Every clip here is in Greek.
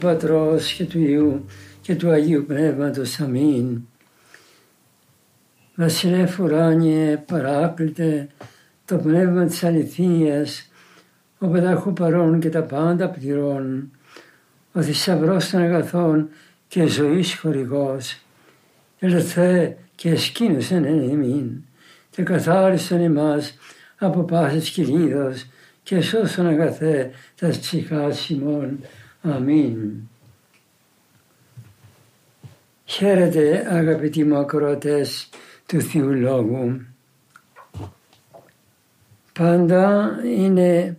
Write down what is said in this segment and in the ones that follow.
Πατρός και του Υιού και του Αγίου Πνεύματος. Αμήν. Βασιλεύ ουράνιε, παράκλητε, το πνεύμα της αληθείας, ο πανταχού παρών και τα πάντα πληρών, ο θησαυρός των αγαθών και ζωής χορηγός, ελθέ και εσκήνωσεν εν εμήν, και καθάρισαν εμάς από πάσης κυρίδος και σώσον αγαθέ τα ψυχάς ημών. Αμήν. Χαίρετε αγαπητοί μου ακροατές του Θεού Λόγου. Πάντα είναι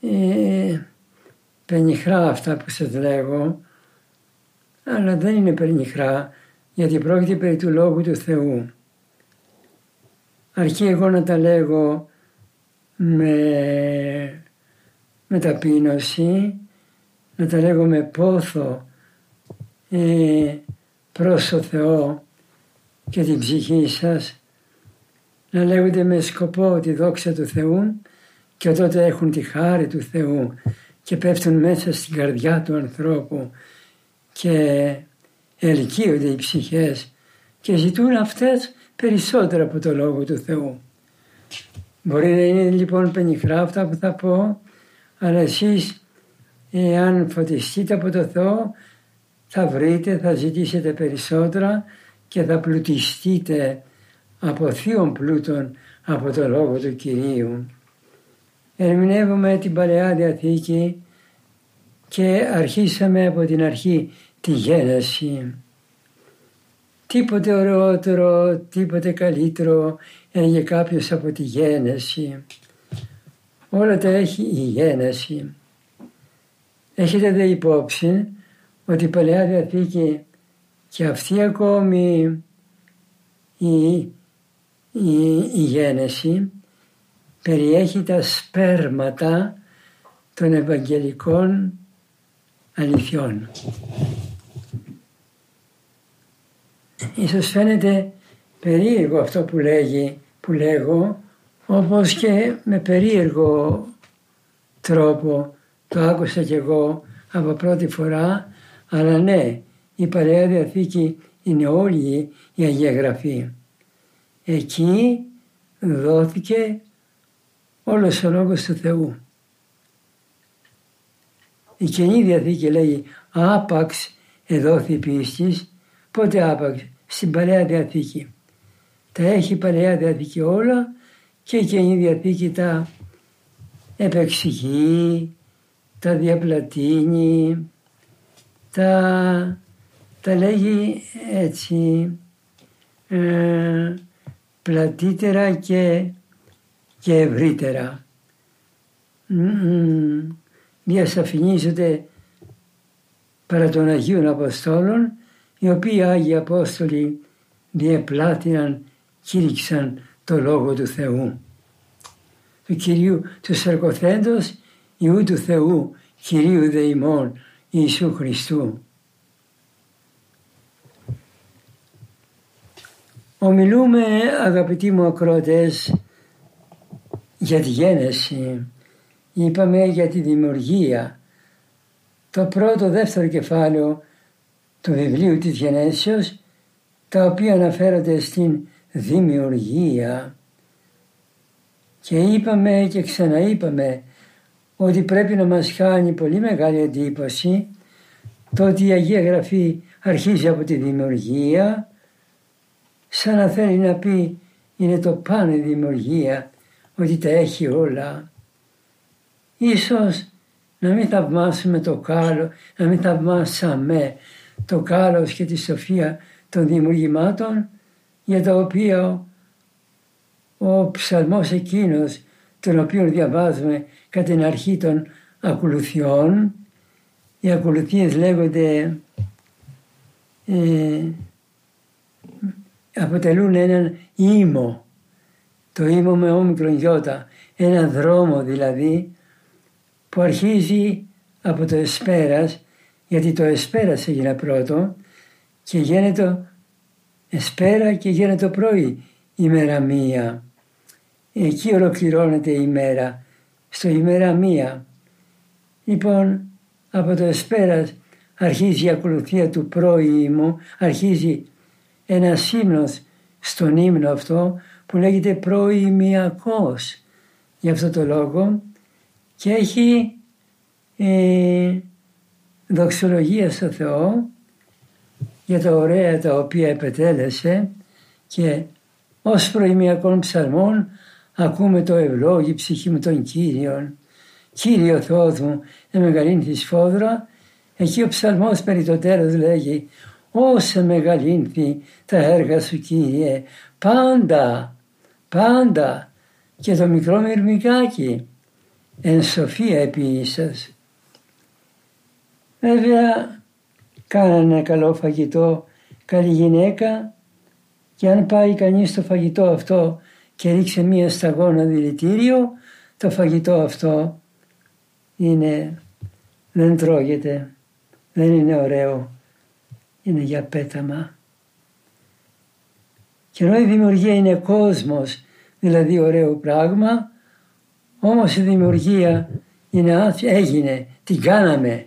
ε, πενιχρά αυτά που σας λέγω, αλλά δεν είναι πενιχρά γιατί πρόκειται περί του Λόγου του Θεού. Αρχή εγώ να τα λέγω με, με ταπείνωση να τα λέγω με πόθο ε, προς το Θεό και την ψυχή σας, να λέγονται με σκοπό τη δόξα του Θεού και τότε έχουν τη χάρη του Θεού και πέφτουν μέσα στην καρδιά του ανθρώπου και ελκύονται οι ψυχές και ζητούν αυτές περισσότερα από το Λόγο του Θεού. Μπορεί να είναι λοιπόν πενιχρά αυτά που θα πω, αλλά εσείς εάν φωτιστείτε από το Θεό θα βρείτε, θα ζητήσετε περισσότερα και θα πλουτιστείτε από θείων πλούτων από το Λόγο του Κυρίου. Ερμηνεύουμε την Παλαιά Διαθήκη και αρχίσαμε από την αρχή τη γένεση. Τίποτε ωραιότερο, τίποτε καλύτερο έλεγε κάποιος από τη γένεση. Όλα τα έχει η γένεση. Έχετε δε υπόψη ότι η Παλαιά Διαθήκη και αυτή ακόμη η, η, η γένεση περιέχει τα σπέρματα των Ευαγγελικών αληθιών. Ίσως φαίνεται περίεργο αυτό που λέγει, που λέγω, όπως και με περίεργο τρόπο το άκουσα κι εγώ από πρώτη φορά, αλλά ναι, η Παλαιά Διαθήκη είναι όλη η Αγία Γραφή. Εκεί δόθηκε όλος ο Λόγος του Θεού. Η Καινή Διαθήκη λέει άπαξ εδόθη πίστης, πότε άπαξ, στην Παλαιά Διαθήκη. Τα έχει η Παλαιά Διαθήκη όλα και η Καινή Διαθήκη τα επεξηγεί, τα διαπλατείνει, τα, τα λέγει έτσι ε, πλατύτερα και, και ευρύτερα. Διασαφηνίζονται παρά των Αγίων Αποστόλων οι οποίοι Άγιοι Απόστολοι διεπλάτηναν, κήρυξαν το Λόγο του Θεού. Του Κυρίου του Σαρκοθέντος Ιού του Θεού, Κυρίου δε ημών, Ιησού Χριστού. Ομιλούμε αγαπητοί μου ακρότες για τη γένεση, είπαμε για τη δημιουργία. Το πρώτο, δεύτερο κεφάλαιο του βιβλίου της γενέσεως, τα οποία αναφέρονται στην δημιουργία. Και είπαμε και ξαναείπαμε ότι πρέπει να μας κάνει πολύ μεγάλη εντύπωση το ότι η Αγία Γραφή αρχίζει από τη δημιουργία σαν να θέλει να πει είναι το πάνω η δημιουργία ότι τα έχει όλα. Ίσως να μην θαυμάσουμε το κάλο, να μην θαυμάσαμε το κάλος και τη σοφία των δημιουργημάτων για τα οποία ο ψαλμός εκείνος τον οποίο διαβάζουμε κατά την αρχή των ακολουθιών. Οι ακολουθίες λέγονται ε, αποτελούν έναν ήμο, το ήμο με όμικρον γιώτα, έναν δρόμο δηλαδή που αρχίζει από το εσπέρας, γιατί το εσπέρας έγινε πρώτο και γίνεται εσπέρα και γίνεται το πρωί ημέρα μία. Εκεί ολοκληρώνεται η ημέρα, στο ημέρα μία. Λοιπόν, από το εσπέρας αρχίζει η ακολουθία του πρωίμου, αρχίζει ένα ύμνος στον ύμνο αυτό που λέγεται προημιακός. Για αυτό το λόγο. Και έχει ε, δοξολογία στο Θεό για τα ωραία τα οποία επετέλεσε και ως προημιακών ψαλμών ακούμε το ευλόγη ψυχή μου των Κύριων. Κύριο Θεός μου, της σφόδρα, εκεί ο ψαλμός περί το τέλος λέγει «Όσα μεγαλύνθη τα έργα σου Κύριε, πάντα, πάντα και το μικρό μυρμικάκι, εν σοφία επί σας». Βέβαια, κάνανε καλό φαγητό, καλή γυναίκα και αν πάει κανείς στο φαγητό αυτό και ρίξει μία σταγόνα δηλητήριο, το φαγητό αυτό είναι, δεν τρώγεται, δεν είναι ωραίο, είναι για πέταμα. Και ενώ η δημιουργία είναι κόσμος, δηλαδή ωραίο πράγμα, όμως η δημιουργία είναι, έγινε, την κάναμε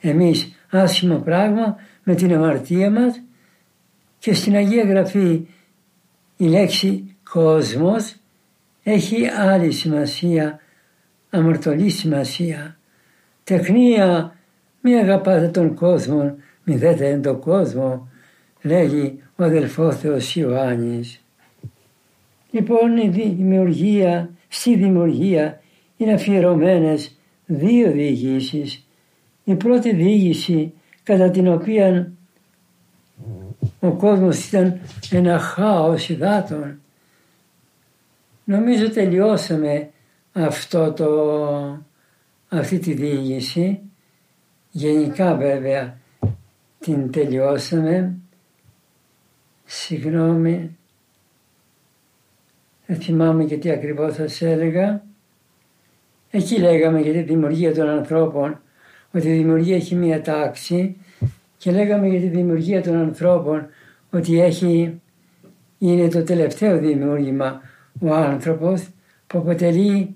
εμείς άσχημο πράγμα με την αμαρτία μας. Και στην Αγία Γραφή η λέξη κόσμος έχει άλλη σημασία, αμαρτωλή σημασία. Τεχνία, μη αγαπάτε τον κόσμο, μη δέτε τον κόσμο, λέγει ο αδελφός Θεός Ιωάννης. Λοιπόν η δημιουργία, στη δημιουργία είναι αφιερωμένες δύο διηγήσεις. Η πρώτη διήγηση κατά την οποία ο κόσμος ήταν ένα χάος υδάτων Νομίζω τελειώσαμε αυτό το, αυτή τη διήγηση. Γενικά βέβαια την τελειώσαμε. Συγγνώμη, δεν θυμάμαι και τι ακριβώς σας έλεγα. Εκεί λέγαμε για τη δημιουργία των ανθρώπων, ότι η δημιουργία έχει μία τάξη και λέγαμε για τη δημιουργία των ανθρώπων ότι έχει, είναι το τελευταίο δημιούργημα ο άνθρωπος που αποτελεί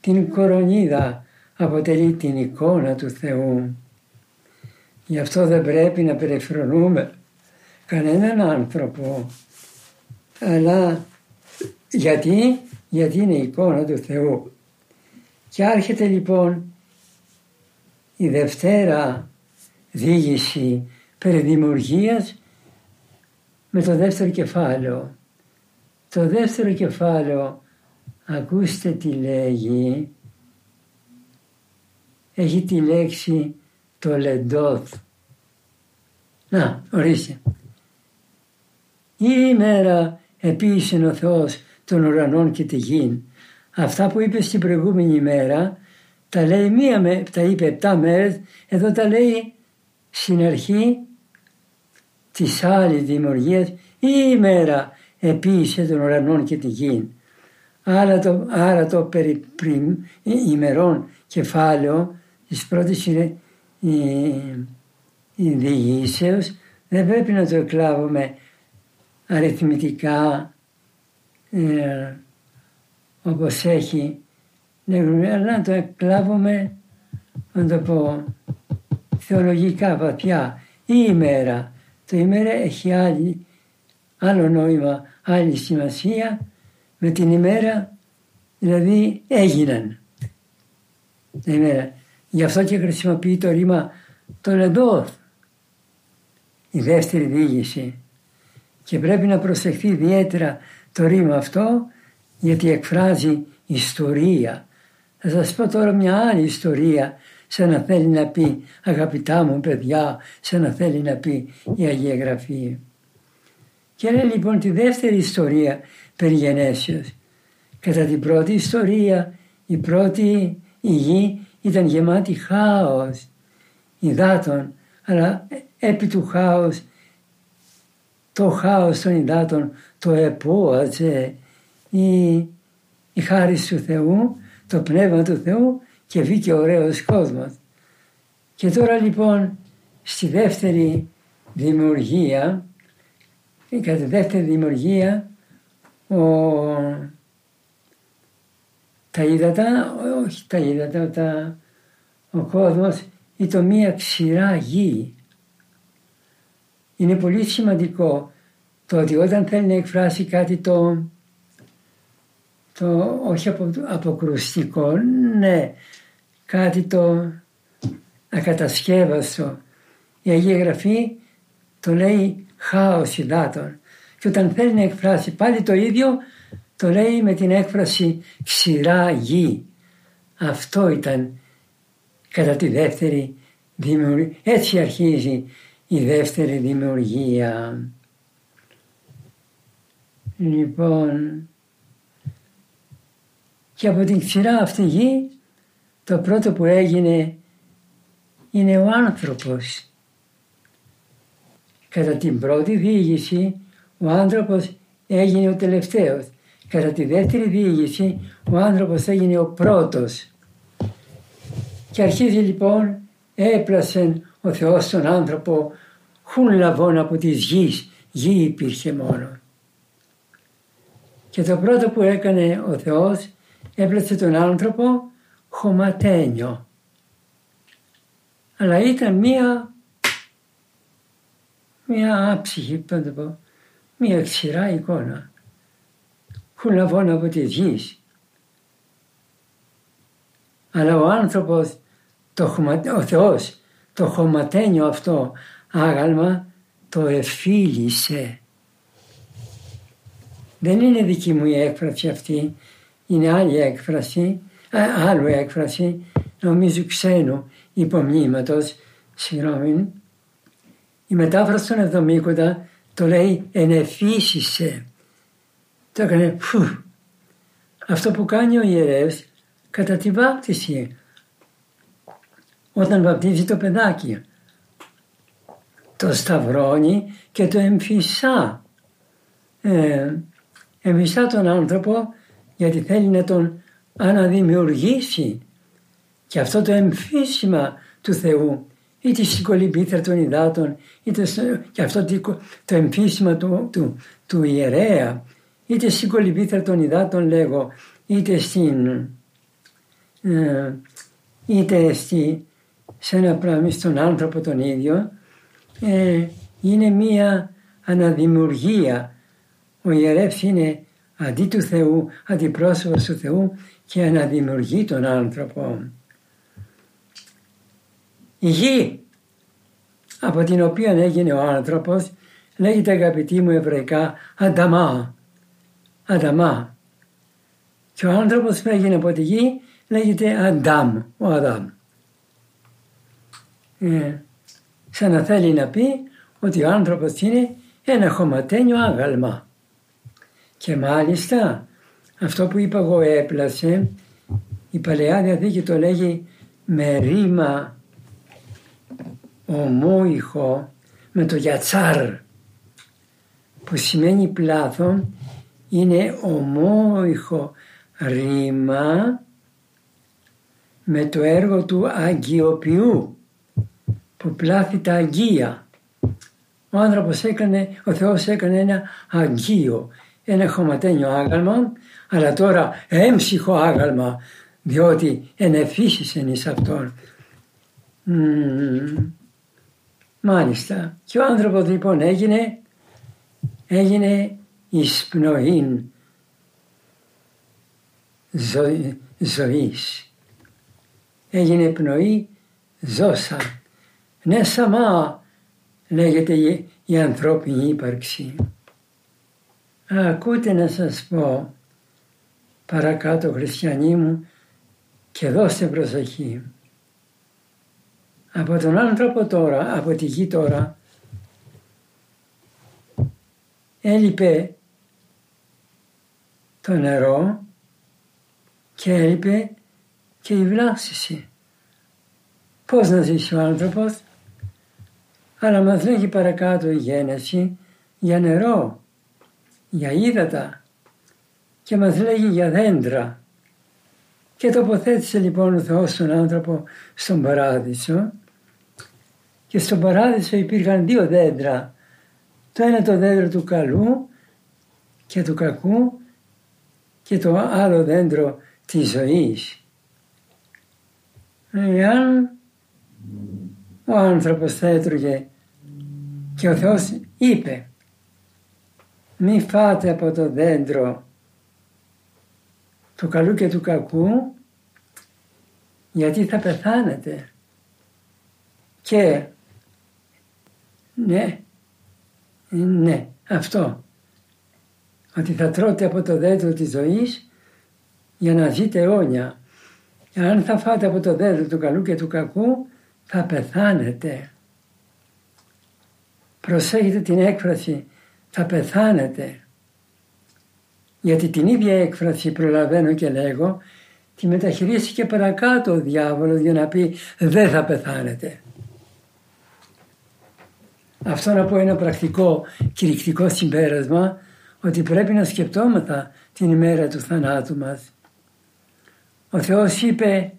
την κορονίδα, αποτελεί την εικόνα του Θεού. Γι' αυτό δεν πρέπει να περιφρονούμε κανέναν άνθρωπο. Αλλά γιατί, γιατί είναι η εικόνα του Θεού. Και άρχεται λοιπόν η Δευτέρα δίγηση περί δημιουργίας με το δεύτερο κεφάλαιο. Το δεύτερο κεφάλαιο, ακούστε τι λέγει, έχει τη λέξη το λεντόθ. Να, ορίστε. Η ημέρα επίσης ο Θεός των ουρανών και τη γη. Αυτά που είπε στην προηγούμενη ημέρα, τα λέει μία, τα είπε επτά μέρες, εδώ τα λέει στην αρχή της άλλης δημιουργίας η ημέρα επίησε των ουρανών και τη γη. Άρα το, άρα το περί ημερών κεφάλαιο της πρώτης η, η διηγήσεως. Δεν πρέπει να το εκλάβουμε αριθμητικά ε, όπως έχει αλλά να το εκλάβουμε να το πω θεολογικά βαθιά. Η ημέρα. Το ημέρα έχει άλλη άλλο νόημα, άλλη σημασία με την ημέρα, δηλαδή έγιναν. Την ημέρα. Γι' αυτό και χρησιμοποιεί το ρήμα το λεντόθ, η δεύτερη διήγηση. Και πρέπει να προσεχθεί ιδιαίτερα το ρήμα αυτό γιατί εκφράζει ιστορία. Θα σας πω τώρα μια άλλη ιστορία σαν να θέλει να πει αγαπητά μου παιδιά, σαν να θέλει να πει η Αγία Γραφή. Και λέει λοιπόν τη δεύτερη ιστορία περί γενέσεως. Κατά την πρώτη ιστορία η πρώτη η γη ήταν γεμάτη χάος υδάτων αλλά επί του χάος το χάος των υδάτων το επόατζε η, η χάρη του Θεού, το πνεύμα του Θεού και βγήκε ωραίος κόσμος. Και τώρα λοιπόν στη δεύτερη δημιουργία, κατά τη δεύτερη δημιουργία, ο, τα ύδατα, όχι τα ύδατα, τα, ο κόσμος ήταν μία ξηρά γη. Είναι πολύ σημαντικό το ότι όταν θέλει να εκφράσει κάτι το, το όχι αποκρουστικό, ναι, κάτι το ακατασκεύαστο. Η Αγία Γραφή το λέει χάος υδάτων. Και όταν θέλει να εκφράσει πάλι το ίδιο, το λέει με την έκφραση ξηρά γη. Αυτό ήταν κατά τη δεύτερη δημιουργία. Έτσι αρχίζει η δεύτερη δημιουργία. Λοιπόν, και από την ξηρά αυτή γη το πρώτο που έγινε είναι ο άνθρωπος. Κατά την πρώτη διήγηση ο άνθρωπος έγινε ο τελευταίος. Κατά τη δεύτερη διήγηση ο άνθρωπος έγινε ο πρώτος. Και αρχίζει λοιπόν έπλασε ο Θεός τον άνθρωπο χουν λαβών από της γης. Γη υπήρχε μόνο. Και το πρώτο που έκανε ο Θεός έπλασε τον άνθρωπο χωματένιο. Αλλά ήταν μία, μία άψυχη, πώς το πω, μία ξηρά εικόνα. Χουλαβών από τη γης. Αλλά ο άνθρωπος, το ο Θεός, το χωματένιο αυτό άγαλμα το εφήλισε. Δεν είναι δική μου η έκφραση αυτή, είναι άλλη έκφραση, άλλο έκφραση, νομίζω ξένου υπομνήματος, συγγνώμη. Η μετάφραση των Εβδομήκοντα το λέει ενεφύσισε. Το έκανε φου. Αυτό που κάνει ο ιερεύς κατά τη βάπτιση. Όταν βαπτίζει το παιδάκι. Το σταυρώνει και το εμφυσά. Ε, εμφυσά τον άνθρωπο γιατί θέλει να τον αναδημιουργήσει. Και αυτό το εμφύσιμα του Θεού είτε στην κολυμπήθρα των υδάτων είτε και αυτό το εμφύσιμα του, του, του ιερέα είτε στην κολυμπήθρα των υδάτων λέγω είτε στην ε, είτε στη, σε ένα πράγμα στον άνθρωπο τον ίδιο ε, είναι μία αναδημιουργία. Ο ιερεύς είναι αντί του Θεού, αντιπρόσωπος του Θεού και αναδημιουργεί τον άνθρωπο. Η γη από την οποία έγινε ο άνθρωπος λέγεται αγαπητοί μου εβραϊκά Ανταμά. Ανταμά. Και ο άνθρωπος που έγινε από τη γη λέγεται Αντάμ, ο Αδάμ. Ε, σαν να θέλει να πει ότι ο άνθρωπος είναι ένα χωματένιο άγαλμα. Και μάλιστα αυτό που είπα εγώ έπλασε, η Παλαιά Διαθήκη το λέγει με ρήμα ομόηχο με το γιατσάρ που σημαίνει πλάθο είναι ομόηχο ρήμα με το έργο του αγιοποιού που πλάθει τα αγία. Ο άνθρωπος έκανε, ο Θεός έκανε ένα αγίο, ένα χωματένιο άγαλμα, αλλά τώρα έμψυχο άγαλμα, διότι ενεφύσισεν εις αυτόν. Μάλιστα. Και ο άνθρωπος λοιπόν έγινε, έγινε εις πνοήν ζωής. Έγινε πνοή ζώσα. Ναι σαμά λέγεται η, η ανθρώπινη ύπαρξη. Ακούτε να σας πω παρακάτω χριστιανοί μου και δώστε προσοχή. Από τον άνθρωπο τώρα, από τη γη τώρα, έλειπε το νερό, και έλειπε και η βλάψηση. Πώς να ζήσει ο άνθρωπος, αλλά μας λέγει παρακάτω η γένεση για νερό, για ύδατα και μας λέγει για δέντρα. Και τοποθέτησε λοιπόν ο Θεός τον άνθρωπο στον παράδεισο και στον παράδεισο υπήρχαν δύο δέντρα. Το ένα το δέντρο του καλού και του κακού και το άλλο δέντρο της ζωής. Εάν ο άνθρωπος θα έτρωγε και ο Θεός είπε μη φάτε από το δέντρο του καλού και του κακού γιατί θα πεθάνετε. Και ναι, ναι, αυτό. Ότι θα τρώτε από το δέντρο της ζωής για να ζείτε αιώνια. Και αν θα φάτε από το δέντρο του καλού και του κακού θα πεθάνετε. Προσέχετε την έκφραση θα πεθάνετε. Γιατί την ίδια έκφραση προλαβαίνω και λέγω τη μεταχειρίστηκε παρακάτω ο διάβολος για να πει δεν θα πεθάνετε. Αυτό να πω ένα πρακτικό κηρυκτικό συμπέρασμα ότι πρέπει να σκεπτόμεθα την ημέρα του θανάτου μας. Ο Θεός είπε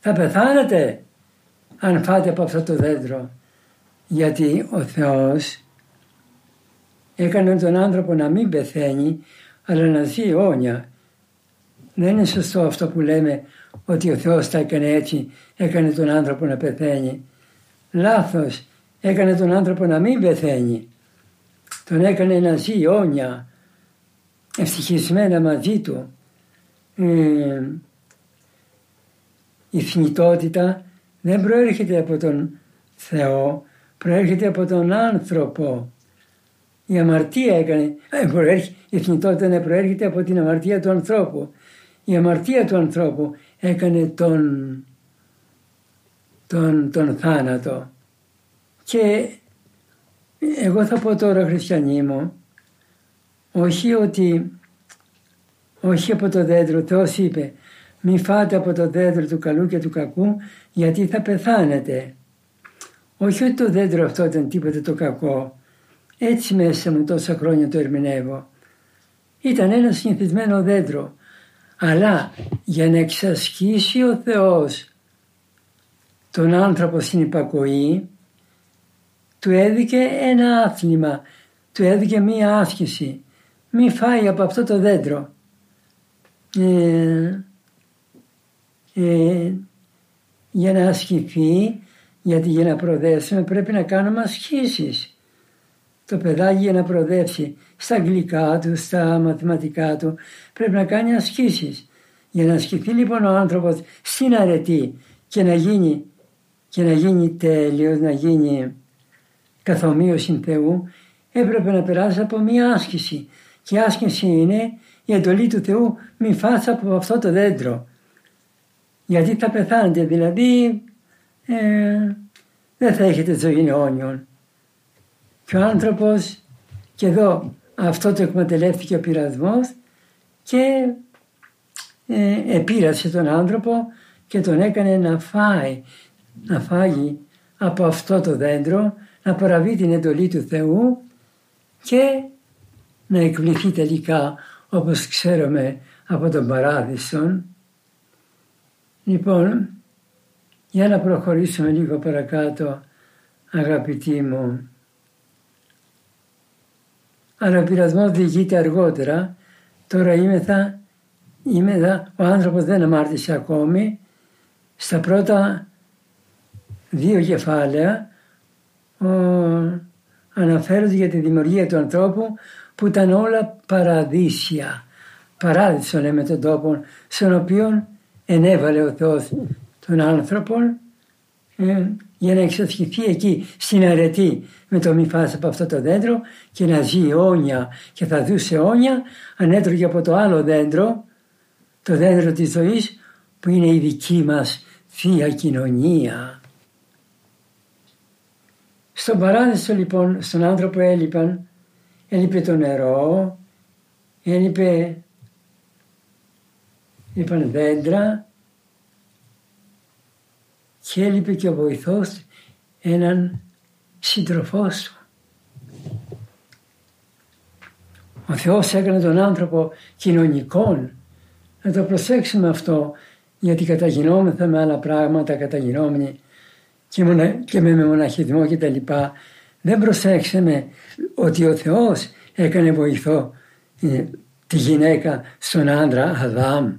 θα πεθάνετε αν φάτε από αυτό το δέντρο γιατί ο Θεός έκανε τον άνθρωπο να μην πεθαίνει αλλά να ζει αιώνια. Δεν είναι σωστό αυτό που λέμε ότι ο Θεός τα έκανε έτσι, έκανε τον άνθρωπο να πεθαίνει. Λάθος, έκανε τον άνθρωπο να μην πεθαίνει. Τον έκανε να ζει αιώνια, ευτυχισμένα μαζί του. Ε, η θνητότητα δεν προέρχεται από τον Θεό, προέρχεται από τον άνθρωπο. Η αμαρτία έκανε, ε, η θνητότητα να προέρχεται από την αμαρτία του ανθρώπου. Η αμαρτία του ανθρώπου έκανε τον, τον, τον θάνατο. Και εγώ θα πω τώρα χριστιανοί μου, όχι ότι, όχι από το δέντρο, Θεός είπε, μη φάτε από το δέντρο του καλού και του κακού γιατί θα πεθάνετε. Όχι ότι το δέντρο αυτό ήταν τίποτα το κακό. Έτσι μέσα μου τόσα χρόνια το ερμηνεύω. Ήταν ένα συνηθισμένο δέντρο. Αλλά για να εξασκήσει ο Θεός τον άνθρωπο στην υπακοή του έδικε ένα άθλημα, του έδικε μία άσκηση. Μη φάει από αυτό το δέντρο. Ε, ε, για να ασκηθεί, γιατί για να προοδεύσουμε πρέπει να κάνουμε ασκήσεις. Το παιδάκι για να προοδεύσει στα αγγλικά του, στα μαθηματικά του, πρέπει να κάνει ασκήσεις. Για να ασκηθεί λοιπόν ο άνθρωπος στην αρετή και να γίνει, και να γίνει τέλειος, να γίνει καθομοίωση Θεού, έπρεπε να περάσει από μία άσκηση. Και η άσκηση είναι η εντολή του Θεού μη φας από αυτό το δέντρο γιατί θα πεθάνετε δηλαδή ε, δεν θα έχετε ζωή αιώνιον. Και ο άνθρωπος και εδώ αυτό το εκμεταλλεύτηκε ο πειρασμός και ε, επήρασε τον άνθρωπο και τον έκανε να φάει, να φάγει από αυτό το δέντρο, να παραβεί την εντολή του Θεού και να εκπληθεί τελικά όπως ξέρουμε από τον παράδεισο Λοιπόν, για να προχωρήσουμε λίγο παρακάτω αγαπητοί μου. Αλλά ο πειρασμός διηγείται αργότερα. Τώρα είμαι θα, είμαι θα, ο άνθρωπος δεν αμάρτησε ακόμη. Στα πρώτα δύο κεφάλαια ο, αναφέρονται για τη δημιουργία του ανθρώπου που ήταν όλα παραδείσια. Παράδεισο λέμε τον τόπο, στον οποίο ενέβαλε ο Θεός τον άνθρωπο ε, για να εξασκηθεί εκεί στην αρετή με το μη φας από αυτό το δέντρο και να ζει αιώνια και θα δούσε αιώνια αν έτρωγε από το άλλο δέντρο, το δέντρο της ζωής που είναι η δική μας Θεία Κοινωνία. Στον παράδεισο λοιπόν στον άνθρωπο έλειπαν, έλειπε το νερό, έλειπε είπαν δέντρα και έλειπε και ο βοηθός έναν σύντροφός του. Ο Θεός έκανε τον άνθρωπο κοινωνικών. Να το προσέξουμε αυτό γιατί καταγινόμεθα με άλλα πράγματα, καταγινόμενοι και, μονα, και με μοναχισμό και τα λοιπά. Δεν προσέξαμε ότι ο Θεός έκανε βοηθό ε, τη γυναίκα στον άντρα Αδάμ.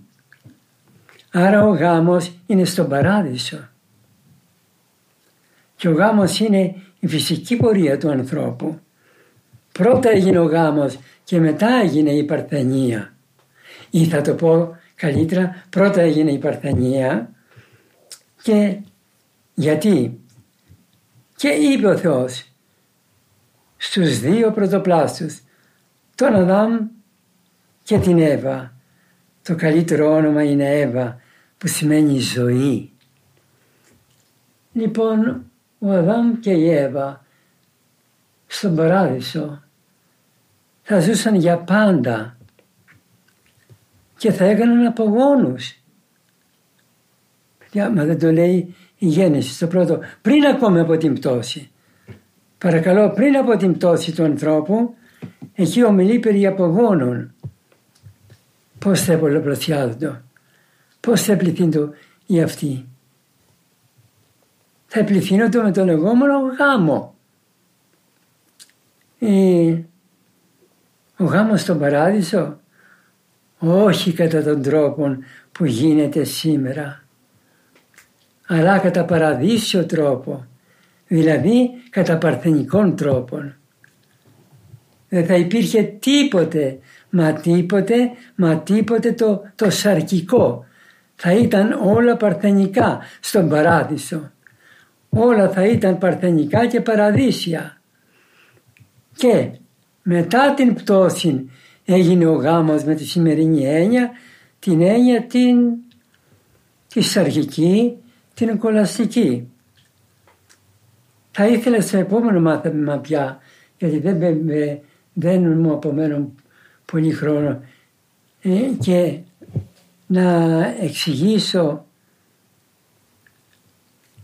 Άρα ο γάμος είναι στον παράδεισο. Και ο γάμος είναι η φυσική πορεία του ανθρώπου. Πρώτα έγινε ο γάμος και μετά έγινε η παρθενία. Ή θα το πω καλύτερα, πρώτα έγινε η παρθενία και γιατί. Και είπε ο Θεός στους δύο πρωτοπλάστους, τον Αδάμ και την Εύα. Το καλύτερο όνομα είναι Εύα που σημαίνει ζωή. Λοιπόν, ο Αδάμ και η Εύα στον παράδεισο θα ζούσαν για πάντα και θα έκαναν απογόνους. Μα δεν το λέει η γέννηση στο πρώτο, πριν ακόμα από την πτώση. Παρακαλώ, πριν από την πτώση του ανθρώπου, εκεί ομιλεί περί απογόνων. Πώς θα πολλαπλασιάζονται, πώς θα πληθύνουν οι αυτοί. Θα πληθύνονται με το λεγόμενο γάμο. Ο γάμος στον παράδεισο, όχι κατά τον τρόπο που γίνεται σήμερα, αλλά κατά παραδείσιο τρόπο, δηλαδή κατά παρθενικών τρόπων. Δεν θα υπήρχε τίποτε, μα τίποτε, μα τίποτε το, το σαρκικό. Θα ήταν όλα παρθενικά στον παράδεισο. Όλα θα ήταν παρθενικά και παραδείσια. Και μετά την πτώση έγινε ο γάμος με τη σημερινή έννοια, την έννοια την, της σαρκική, την εικολαστική. Θα ήθελα στο επόμενο μάθημα πια, γιατί δεν, δεν, δεν μου απομένουν πολύ χρόνο, ε, και να εξηγήσω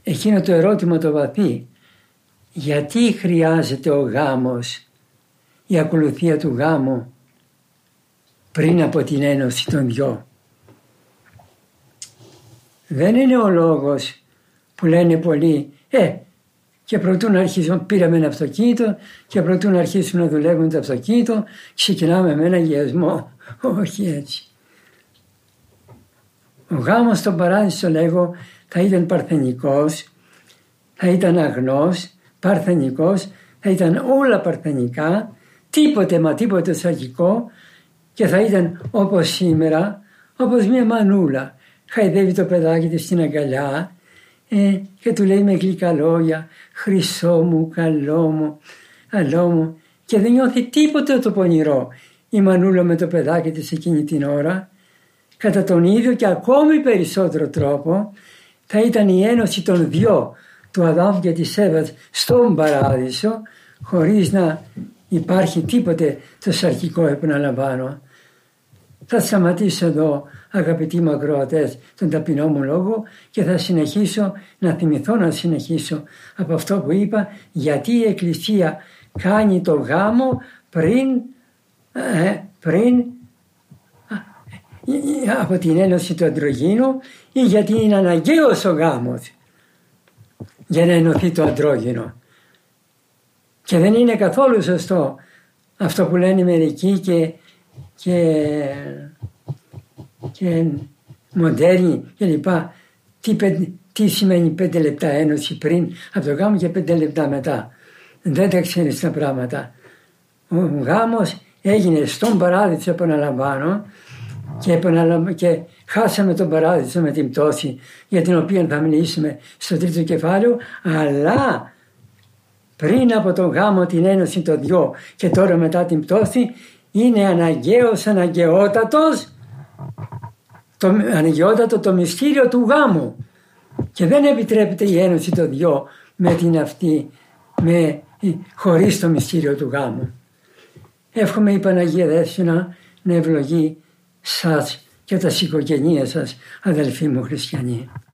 εκείνο το ερώτημα το βαθύ. Γιατί χρειάζεται ο γάμος, η ακολουθία του γάμου πριν από την ένωση των δυο; Δεν είναι ο λόγος που λένε πολλοί, ε, και προτού να αρχίσουμε, πήραμε ένα αυτοκίνητο και προτού να αρχίσουμε να δουλεύουμε το αυτοκίνητο, ξεκινάμε με ένα γεσμό. Όχι έτσι. Ο γάμος στον παράδεισο λέγω θα ήταν παρθενικός, θα ήταν αγνός, παρθενικός, θα ήταν όλα παρθενικά, τίποτε μα τίποτε σαγικό και θα ήταν όπως σήμερα, όπως μια μανούλα. Χαϊδεύει το παιδάκι της στην αγκαλιά ε, και του λέει με γλυκά λόγια «Χρυσό μου, καλό μου, καλό μου» και δεν νιώθει τίποτε το πονηρό η μανούλα με το παιδάκι της εκείνη την ώρα. Κατά τον ίδιο και ακόμη περισσότερο τρόπο θα ήταν η ένωση των δυο του Αδάμ και της Εύας στον παράδεισο χωρίς να υπάρχει τίποτε το σαρκικό επαναλαμβάνω. Θα σταματήσω εδώ αγαπητοί μου ακροατές τον ταπεινό μου λόγο και θα συνεχίσω να θυμηθώ να συνεχίσω από αυτό που είπα γιατί η Εκκλησία κάνει το γάμο πριν, ε, πριν από την ένωση του αντρογίνου ή γιατί είναι αναγκαίος ο γάμος για να ενωθεί το αντρόγινο. Και δεν είναι καθόλου σωστό αυτό που λένε μερικοί και, και, και μοντέρνοι κλπ. Τι, τι σημαίνει πέντε λεπτά ένωση πριν από το γάμο και πέντε λεπτά μετά. Δεν τα ξέρεις τα πράγματα. Ο γάμος έγινε στον παράδεισο επαναλαμβάνω και, και χάσαμε τον παράδεισο με την πτώση για την οποία θα μιλήσουμε στο τρίτο κεφάλαιο αλλά πριν από τον γάμο την ένωση των δυο και τώρα μετά την πτώση είναι αναγκαίος, αναγκαιότατος το, αναγκαιότατο το μυστήριο του γάμου και δεν επιτρέπεται η ένωση των δυο με την αυτή με, χωρίς το μυστήριο του γάμου. Εύχομαι η Παναγία Δεύσυνα να ευλογεί σας και τας οικογένειές σας αδελφοί μου χριστιανοί.